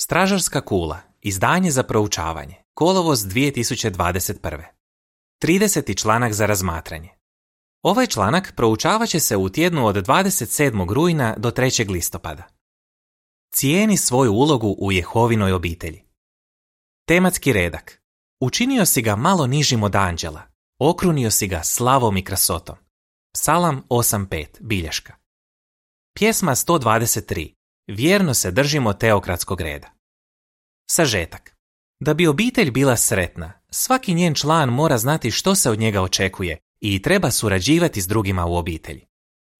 Stražarska kula, izdanje za proučavanje, kolovoz 2021. 30. članak za razmatranje. Ovaj članak proučavat će se u tjednu od 27. rujna do 3. listopada. Cijeni svoju ulogu u Jehovinoj obitelji. Tematski redak. Učinio si ga malo nižim od anđela, okrunio si ga slavom i krasotom. Psalam 8.5, bilješka. Pjesma 123. Vjerno se držimo teokratskog reda. Sažetak. Da bi obitelj bila sretna, svaki njen član mora znati što se od njega očekuje i treba surađivati s drugima u obitelji.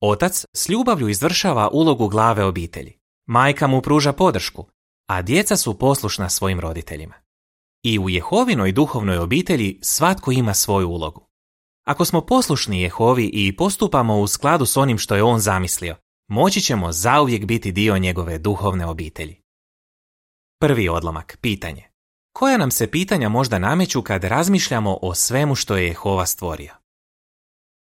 Otac s ljubavlju izvršava ulogu glave obitelji. Majka mu pruža podršku, a djeca su poslušna svojim roditeljima. I u Jehovinoj duhovnoj obitelji svatko ima svoju ulogu. Ako smo poslušni Jehovi i postupamo u skladu s onim što je on zamislio, moći ćemo zauvijek biti dio njegove duhovne obitelji. Prvi odlomak, pitanje. Koja nam se pitanja možda nameću kad razmišljamo o svemu što je Jehova stvorio?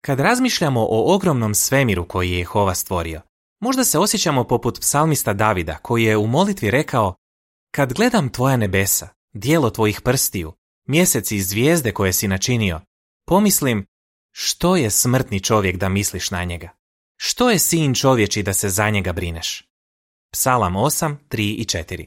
Kad razmišljamo o ogromnom svemiru koji je Jehova stvorio, možda se osjećamo poput psalmista Davida koji je u molitvi rekao Kad gledam tvoja nebesa, dijelo tvojih prstiju, mjeseci i zvijezde koje si načinio, pomislim što je smrtni čovjek da misliš na njega? Što je sin čovječi da se za njega brineš? Psalam 8, 3 i 4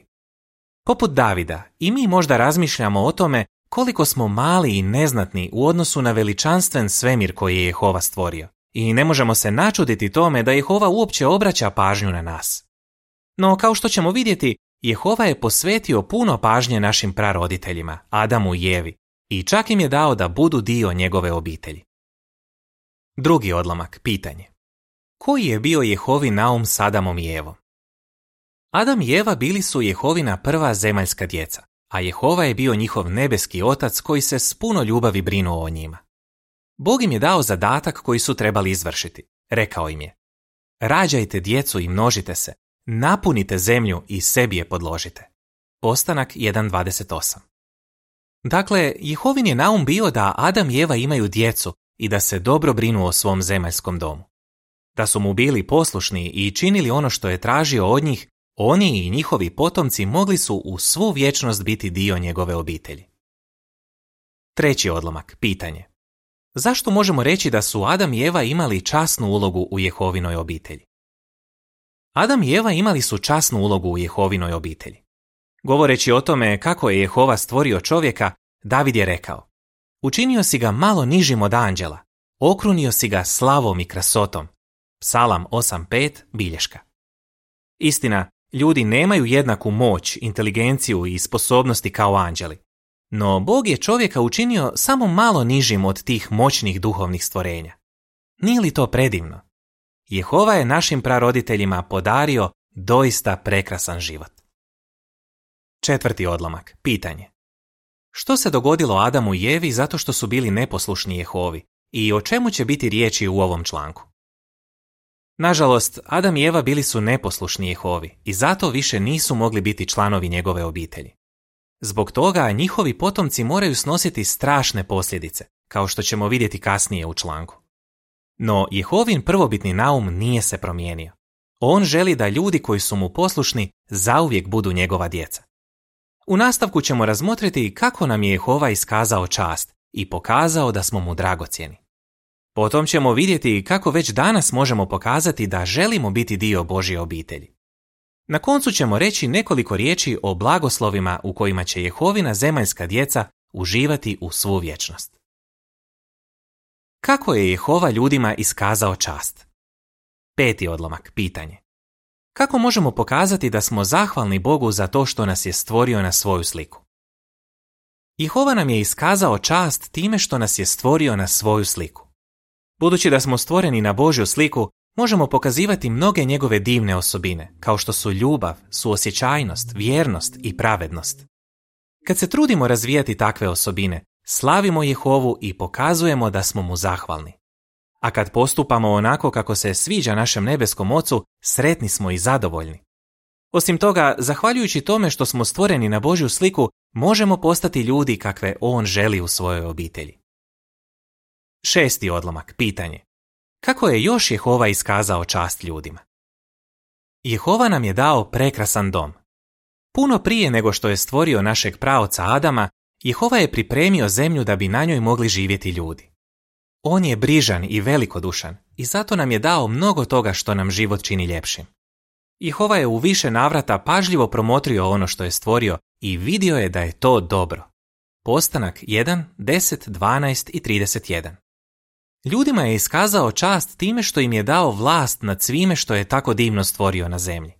Poput Davida, i mi možda razmišljamo o tome koliko smo mali i neznatni u odnosu na veličanstven svemir koji je Jehova stvorio. I ne možemo se načuditi tome da Jehova uopće obraća pažnju na nas. No, kao što ćemo vidjeti, Jehova je posvetio puno pažnje našim praroditeljima, Adamu i Jevi, i čak im je dao da budu dio njegove obitelji. Drugi odlomak, pitanje. Koji je bio Jehovi naum s Adamom i Evom? Adam i Eva bili su Jehovina prva zemaljska djeca, a Jehova je bio njihov nebeski otac koji se s puno ljubavi brinuo o njima. Bog im je dao zadatak koji su trebali izvršiti. Rekao im je, rađajte djecu i množite se, napunite zemlju i sebi je podložite. Postanak 1.28 Dakle, Jehovin je naum bio da Adam i Eva imaju djecu i da se dobro brinu o svom zemaljskom domu. Da su mu bili poslušni i činili ono što je tražio od njih, oni i njihovi potomci mogli su u svu vječnost biti dio njegove obitelji. Treći odlomak, pitanje. Zašto možemo reći da su Adam i Eva imali časnu ulogu u Jehovinoj obitelji? Adam i Eva imali su časnu ulogu u Jehovinoj obitelji. Govoreći o tome kako je Jehova stvorio čovjeka, David je rekao Učinio si ga malo nižim od anđela, okrunio si ga slavom i krasotom. Psalam 8.5, bilješka. Istina, Ljudi nemaju jednaku moć, inteligenciju i sposobnosti kao anđeli. No Bog je čovjeka učinio samo malo nižim od tih moćnih duhovnih stvorenja. Nije li to predivno? Jehova je našim praroditeljima podario doista prekrasan život. Četvrti odlomak. Pitanje. Što se dogodilo Adamu i Jevi zato što su bili neposlušni Jehovi i o čemu će biti riječi u ovom članku? Nažalost, Adam i Eva bili su neposlušni Jehovi i zato više nisu mogli biti članovi njegove obitelji. Zbog toga njihovi potomci moraju snositi strašne posljedice, kao što ćemo vidjeti kasnije u članku. No Jehovin prvobitni naum nije se promijenio. On želi da ljudi koji su mu poslušni zauvijek budu njegova djeca. U nastavku ćemo razmotriti kako nam je Jehova iskazao čast i pokazao da smo mu dragocjeni. Potom ćemo vidjeti kako već danas možemo pokazati da želimo biti dio Božje obitelji. Na koncu ćemo reći nekoliko riječi o blagoslovima u kojima će Jehovina zemaljska djeca uživati u svu vječnost. Kako je Jehova ljudima iskazao čast? Peti odlomak, pitanje. Kako možemo pokazati da smo zahvalni Bogu za to što nas je stvorio na svoju sliku? Jehova nam je iskazao čast time što nas je stvorio na svoju sliku. Budući da smo stvoreni na Božju sliku, možemo pokazivati mnoge njegove divne osobine, kao što su ljubav, suosjećajnost, vjernost i pravednost. Kad se trudimo razvijati takve osobine, slavimo Jehovu i pokazujemo da smo mu zahvalni. A kad postupamo onako kako se sviđa našem nebeskom ocu, sretni smo i zadovoljni. Osim toga, zahvaljujući tome što smo stvoreni na Božju sliku, možemo postati ljudi kakve on želi u svojoj obitelji. Šesti odlomak, pitanje. Kako je još Jehova iskazao čast ljudima? Jehova nam je dao prekrasan dom. Puno prije nego što je stvorio našeg praoca Adama, Jehova je pripremio zemlju da bi na njoj mogli živjeti ljudi. On je brižan i velikodušan i zato nam je dao mnogo toga što nam život čini ljepšim. Jehova je u više navrata pažljivo promotrio ono što je stvorio i vidio je da je to dobro. Postanak 1, 10, 12 i 31. Ljudima je iskazao čast time što im je dao vlast nad svime što je tako divno stvorio na zemlji.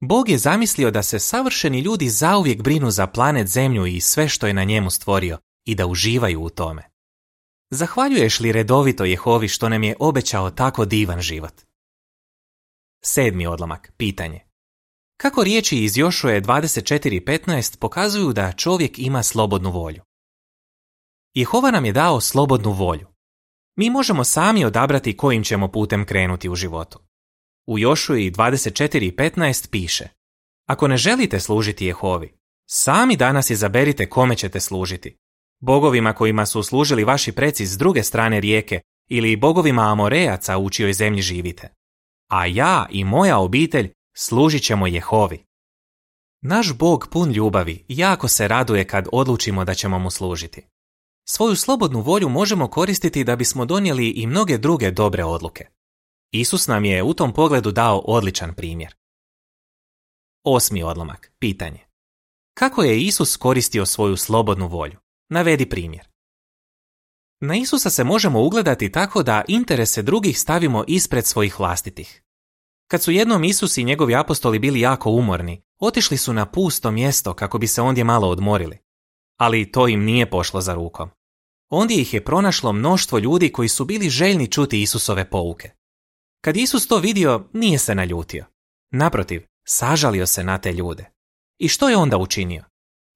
Bog je zamislio da se savršeni ljudi zauvijek brinu za planet Zemlju i sve što je na njemu stvorio i da uživaju u tome. Zahvaljuješ li redovito Jehovi što nam je obećao tako divan život? Sedmi odlomak, pitanje. Kako riječi iz Jošuje 24.15 pokazuju da čovjek ima slobodnu volju? Jehova nam je dao slobodnu volju. Mi možemo sami odabrati kojim ćemo putem krenuti u životu. U Jošuji 24.15 piše Ako ne želite služiti Jehovi, sami danas izaberite kome ćete služiti. Bogovima kojima su služili vaši preci s druge strane rijeke ili bogovima Amorejaca u čijoj zemlji živite. A ja i moja obitelj služit ćemo Jehovi. Naš Bog pun ljubavi jako se raduje kad odlučimo da ćemo mu služiti. Svoju slobodnu volju možemo koristiti da bismo donijeli i mnoge druge dobre odluke. Isus nam je u tom pogledu dao odličan primjer. Osmi odlomak. Pitanje. Kako je Isus koristio svoju slobodnu volju? Navedi primjer. Na Isusa se možemo ugledati tako da interese drugih stavimo ispred svojih vlastitih. Kad su jednom Isus i njegovi apostoli bili jako umorni, otišli su na pusto mjesto kako bi se ondje malo odmorili. Ali to im nije pošlo za rukom. Ondje ih je pronašlo mnoštvo ljudi koji su bili željni čuti Isusove pouke. Kad Isus to vidio, nije se naljutio. Naprotiv, sažalio se na te ljude. I što je onda učinio?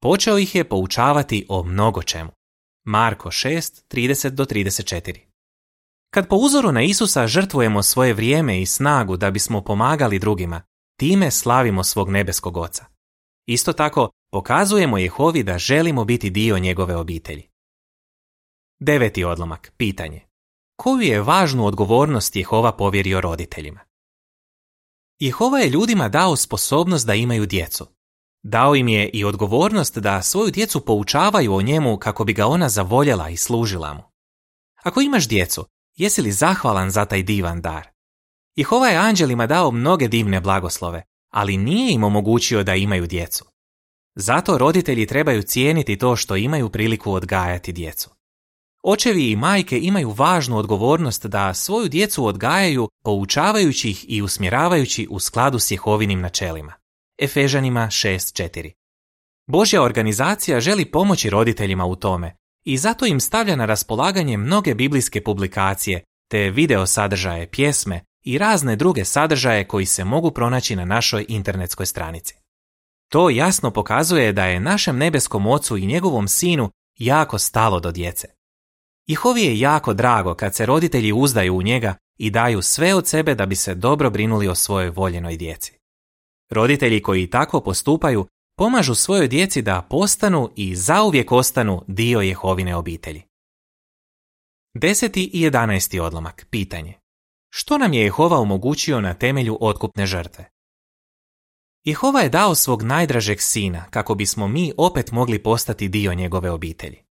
Počeo ih je poučavati o mnogo čemu. Marko 6, 30 do 34. Kad po uzoru na Isusa žrtvujemo svoje vrijeme i snagu da bismo pomagali drugima, time slavimo svog nebeskog oca. Isto tako, pokazujemo Jehovi da želimo biti dio njegove obitelji. Deveti odlomak, pitanje. Koju je važnu odgovornost Jehova povjerio roditeljima? Jehova je ljudima dao sposobnost da imaju djecu. Dao im je i odgovornost da svoju djecu poučavaju o njemu kako bi ga ona zavoljela i služila mu. Ako imaš djecu, jesi li zahvalan za taj divan dar? Jehova je anđelima dao mnoge divne blagoslove, ali nije im omogućio da imaju djecu. Zato roditelji trebaju cijeniti to što imaju priliku odgajati djecu. Očevi i majke imaju važnu odgovornost da svoju djecu odgajaju poučavajući ih i usmjeravajući u skladu s Jehovinim načelima. Efežanima 6.4 Božja organizacija želi pomoći roditeljima u tome i zato im stavlja na raspolaganje mnoge biblijske publikacije te video sadržaje, pjesme i razne druge sadržaje koji se mogu pronaći na našoj internetskoj stranici. To jasno pokazuje da je našem nebeskom ocu i njegovom sinu jako stalo do djece. Jehovi je jako drago kad se roditelji uzdaju u njega i daju sve od sebe da bi se dobro brinuli o svojoj voljenoj djeci. Roditelji koji tako postupaju pomažu svojoj djeci da postanu i zauvijek ostanu dio Jehovine obitelji. Deseti i jedanesti odlomak. Pitanje. Što nam je Jehova omogućio na temelju otkupne žrtve? Jehova je dao svog najdražeg sina kako bismo mi opet mogli postati dio njegove obitelji.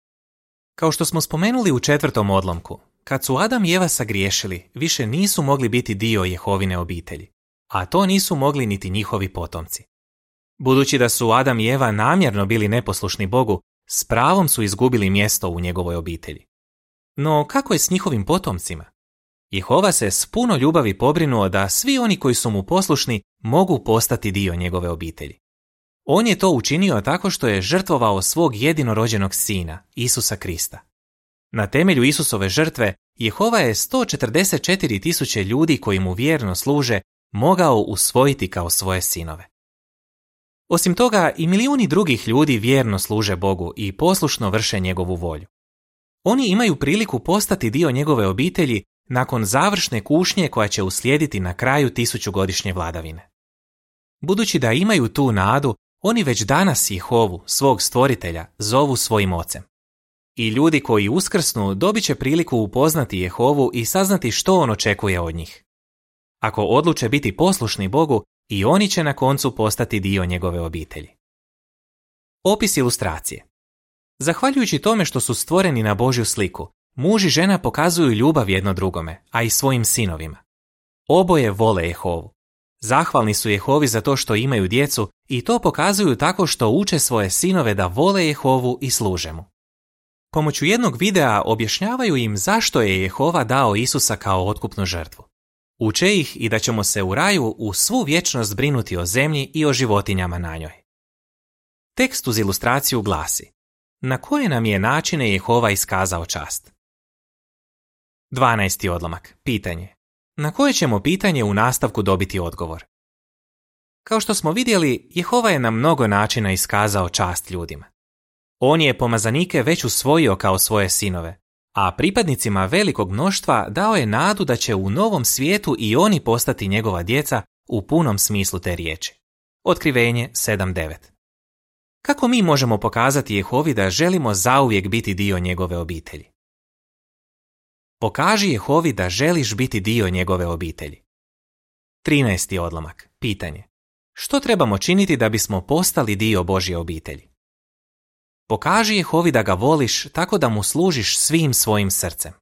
Kao što smo spomenuli u četvrtom odlomku, kad su Adam i Eva sagriješili, više nisu mogli biti dio Jehovine obitelji, a to nisu mogli niti njihovi potomci. Budući da su Adam i Eva namjerno bili neposlušni Bogu, s pravom su izgubili mjesto u njegovoj obitelji. No kako je s njihovim potomcima? Jehova se s puno ljubavi pobrinuo da svi oni koji su mu poslušni mogu postati dio njegove obitelji. On je to učinio tako što je žrtvovao svog jedinorođenog sina, Isusa Krista. Na temelju Isusove žrtve, Jehova je 144 tisuće ljudi koji mu vjerno služe mogao usvojiti kao svoje sinove. Osim toga, i milijuni drugih ljudi vjerno služe Bogu i poslušno vrše njegovu volju. Oni imaju priliku postati dio njegove obitelji nakon završne kušnje koja će uslijediti na kraju tisućugodišnje vladavine. Budući da imaju tu nadu, oni već danas Jehovu, svog stvoritelja, zovu svojim ocem. I ljudi koji uskrsnu dobit će priliku upoznati Jehovu i saznati što on očekuje od njih. Ako odluče biti poslušni Bogu, i oni će na koncu postati dio njegove obitelji. Opis ilustracije. Zahvaljujući tome što su stvoreni na Božju sliku, muž i žena pokazuju ljubav jedno drugome, a i svojim sinovima. Oboje vole Jehovu. Zahvalni su Jehovi za to što imaju djecu i to pokazuju tako što uče svoje sinove da vole Jehovu i služe mu. Pomoću jednog videa objašnjavaju im zašto je Jehova dao Isusa kao otkupnu žrtvu. Uče ih i da ćemo se u raju u svu vječnost brinuti o zemlji i o životinjama na njoj. Tekst uz ilustraciju glasi Na koje nam je načine Jehova iskazao čast? 12. odlomak. Pitanje. Na koje ćemo pitanje u nastavku dobiti odgovor? Kao što smo vidjeli, Jehova je na mnogo načina iskazao čast ljudima. On je pomazanike već usvojio kao svoje sinove, a pripadnicima velikog mnoštva dao je nadu da će u novom svijetu i oni postati njegova djeca u punom smislu te riječi. Otkrivenje 7.9 Kako mi možemo pokazati Jehovi da želimo zauvijek biti dio njegove obitelji? Pokaži Jehovi da želiš biti dio njegove obitelji. 13. odlomak. Pitanje. Što trebamo činiti da bismo postali dio Božje obitelji? Pokaži Jehovi da ga voliš tako da mu služiš svim svojim srcem.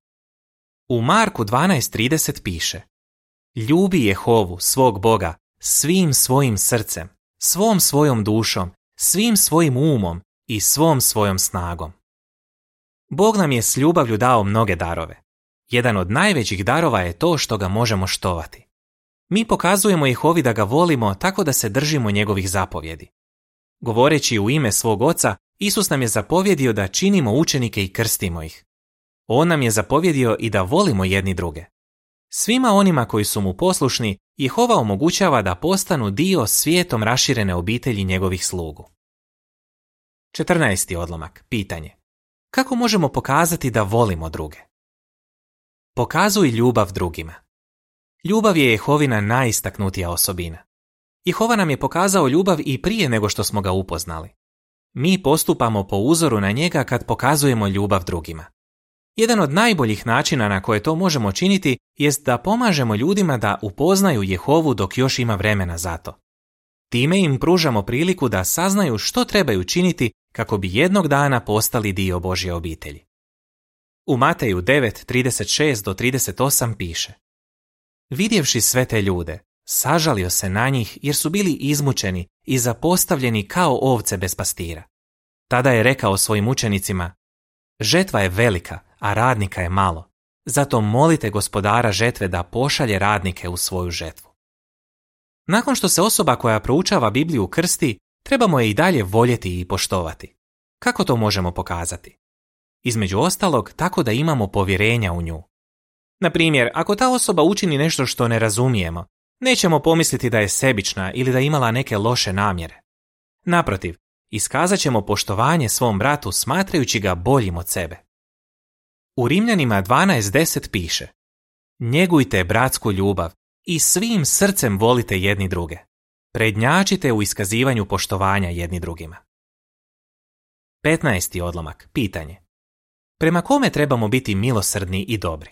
U Marku 12.30 piše Ljubi Jehovu, svog Boga, svim svojim srcem, svom svojom dušom, svim svojim umom i svom svojom snagom. Bog nam je s ljubavlju dao mnoge darove. Jedan od najvećih darova je to što ga možemo štovati. Mi pokazujemo Jehovi da ga volimo tako da se držimo njegovih zapovjedi. Govoreći u ime svog oca, Isus nam je zapovjedio da činimo učenike i krstimo ih. On nam je zapovjedio i da volimo jedni druge. Svima onima koji su mu poslušni, Jehova omogućava da postanu dio svijetom raširene obitelji njegovih slugu. 14. odlomak. Pitanje. Kako možemo pokazati da volimo druge? Pokazuj ljubav drugima. Ljubav je Jehovina najistaknutija osobina. Jehova nam je pokazao ljubav i prije nego što smo ga upoznali. Mi postupamo po uzoru na njega kad pokazujemo ljubav drugima. Jedan od najboljih načina na koje to možemo činiti jest da pomažemo ljudima da upoznaju Jehovu dok još ima vremena za to. Time im pružamo priliku da saznaju što trebaju činiti kako bi jednog dana postali dio Božje obitelji. U Mateju 9.36 do 38 piše Vidjevši sve te ljude, sažalio se na njih jer su bili izmučeni i zapostavljeni kao ovce bez pastira. Tada je rekao svojim učenicima, žetva je velika, a radnika je malo, zato molite gospodara žetve da pošalje radnike u svoju žetvu. Nakon što se osoba koja proučava Bibliju krsti, trebamo je i dalje voljeti i poštovati. Kako to možemo pokazati? Između ostalog, tako da imamo povjerenja u nju. Na primjer, ako ta osoba učini nešto što ne razumijemo, nećemo pomisliti da je sebična ili da imala neke loše namjere. Naprotiv, iskazat ćemo poštovanje svom bratu smatrajući ga boljim od sebe. U Rimljanima 12.10 piše Njegujte bratsku ljubav i svim srcem volite jedni druge. Prednjačite u iskazivanju poštovanja jedni drugima. 15. odlomak. Pitanje. Prema kome trebamo biti milosrdni i dobri?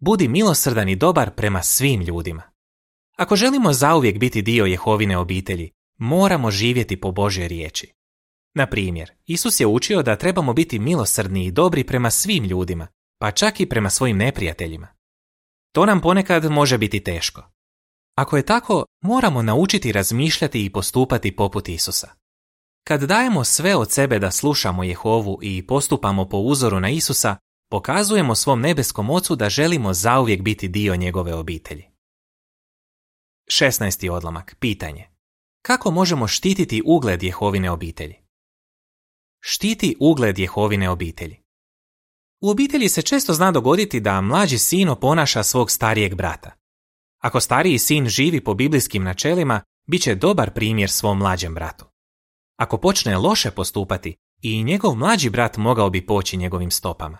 Budi milosrdan i dobar prema svim ljudima. Ako želimo zauvijek biti dio Jehovine obitelji, moramo živjeti po Božoj riječi. Na primjer, Isus je učio da trebamo biti milosrdni i dobri prema svim ljudima, pa čak i prema svojim neprijateljima. To nam ponekad može biti teško. Ako je tako, moramo naučiti razmišljati i postupati poput Isusa. Kad dajemo sve od sebe da slušamo Jehovu i postupamo po uzoru na Isusa, pokazujemo svom nebeskom ocu da želimo zauvijek biti dio njegove obitelji. 16. odlomak. Pitanje. Kako možemo štititi ugled Jehovine obitelji? Štiti ugled Jehovine obitelji. U obitelji se često zna dogoditi da mlađi sino ponaša svog starijeg brata. Ako stariji sin živi po biblijskim načelima, bit će dobar primjer svom mlađem bratu. Ako počne loše postupati, i njegov mlađi brat mogao bi poći njegovim stopama.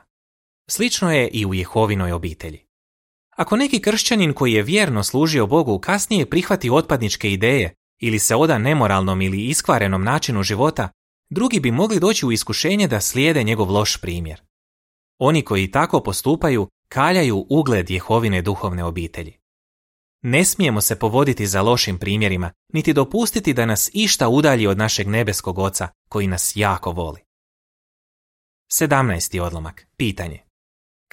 Slično je i u Jehovinoj obitelji. Ako neki kršćanin koji je vjerno služio Bogu kasnije prihvati otpadničke ideje ili se oda nemoralnom ili iskvarenom načinu života, drugi bi mogli doći u iskušenje da slijede njegov loš primjer. Oni koji tako postupaju kaljaju ugled Jehovine duhovne obitelji. Ne smijemo se povoditi za lošim primjerima, niti dopustiti da nas išta udalji od našeg nebeskog oca koji nas jako voli. 17. odlomak. Pitanje.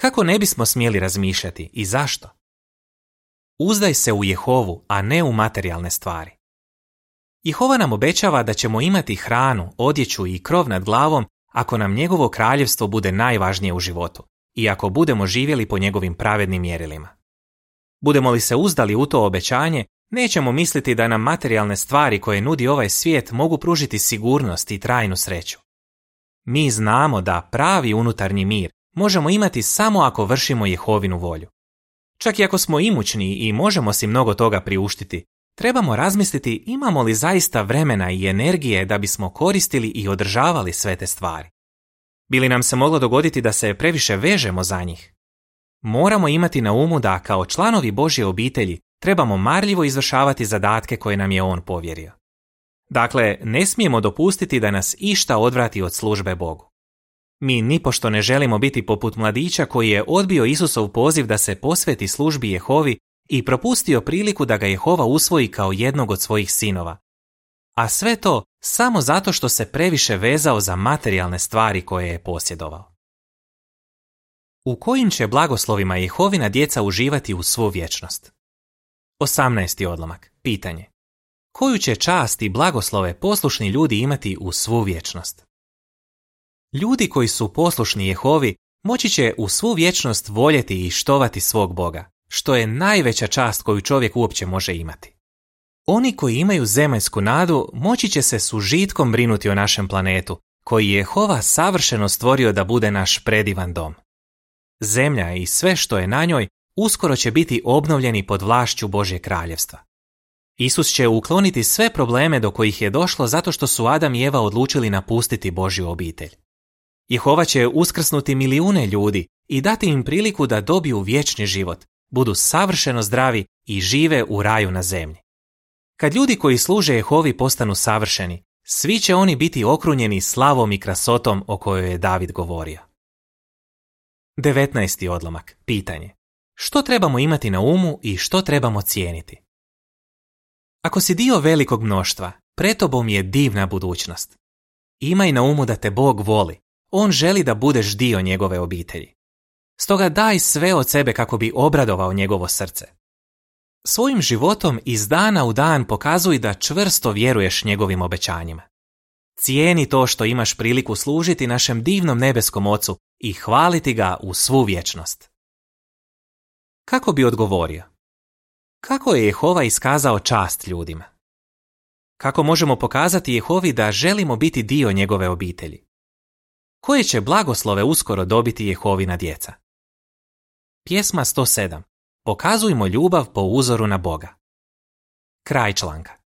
Kako ne bismo smjeli razmišljati i zašto? Uzdaj se u Jehovu, a ne u materijalne stvari. Jehova nam obećava da ćemo imati hranu, odjeću i krov nad glavom ako nam njegovo kraljevstvo bude najvažnije u životu i ako budemo živjeli po njegovim pravednim mjerilima. Budemo li se uzdali u to obećanje, nećemo misliti da nam materijalne stvari koje nudi ovaj svijet mogu pružiti sigurnost i trajnu sreću. Mi znamo da pravi unutarnji mir možemo imati samo ako vršimo Jehovinu volju. Čak i ako smo imućni i možemo si mnogo toga priuštiti, trebamo razmisliti imamo li zaista vremena i energije da bismo koristili i održavali sve te stvari. Bili nam se moglo dogoditi da se previše vežemo za njih? Moramo imati na umu da kao članovi Božje obitelji trebamo marljivo izvršavati zadatke koje nam je On povjerio. Dakle, ne smijemo dopustiti da nas išta odvrati od službe Bogu. Mi nipošto ne želimo biti poput mladića koji je odbio Isusov poziv da se posveti službi Jehovi i propustio priliku da ga Jehova usvoji kao jednog od svojih sinova. A sve to samo zato što se previše vezao za materijalne stvari koje je posjedovao. U kojim će blagoslovima Jehovina djeca uživati u svu vječnost? 18. odlomak. Pitanje. Koju će čast i blagoslove poslušni ljudi imati u svu vječnost? Ljudi koji su poslušni Jehovi moći će u svu vječnost voljeti i štovati svog Boga, što je najveća čast koju čovjek uopće može imati. Oni koji imaju zemaljsku nadu moći će se s užitkom brinuti o našem planetu, koji je Jehova savršeno stvorio da bude naš predivan dom. Zemlja i sve što je na njoj uskoro će biti obnovljeni pod vlašću Božje kraljevstva. Isus će ukloniti sve probleme do kojih je došlo zato što su Adam i Eva odlučili napustiti Božju obitelj. Jehova će uskrsnuti milijune ljudi i dati im priliku da dobiju vječni život, budu savršeno zdravi i žive u raju na zemlji. Kad ljudi koji služe Jehovi postanu savršeni, svi će oni biti okrunjeni slavom i krasotom o kojoj je David govorio. 19. odlomak. Pitanje. Što trebamo imati na umu i što trebamo cijeniti? Ako si dio velikog mnoštva, pretobom je divna budućnost. Imaj na umu da te Bog voli. On želi da budeš dio njegove obitelji. Stoga daj sve od sebe kako bi obradovao njegovo srce. Svojim životom iz dana u dan pokazuj da čvrsto vjeruješ njegovim obećanjima. Cijeni to što imaš priliku služiti našem divnom nebeskom ocu i hvaliti ga u svu vječnost. Kako bi odgovorio? Kako je Jehova iskazao čast ljudima? Kako možemo pokazati Jehovi da želimo biti dio njegove obitelji? Koje će blagoslove uskoro dobiti Jehovina djeca? Pjesma 107. Pokazujmo ljubav po uzoru na Boga. Kraj članka.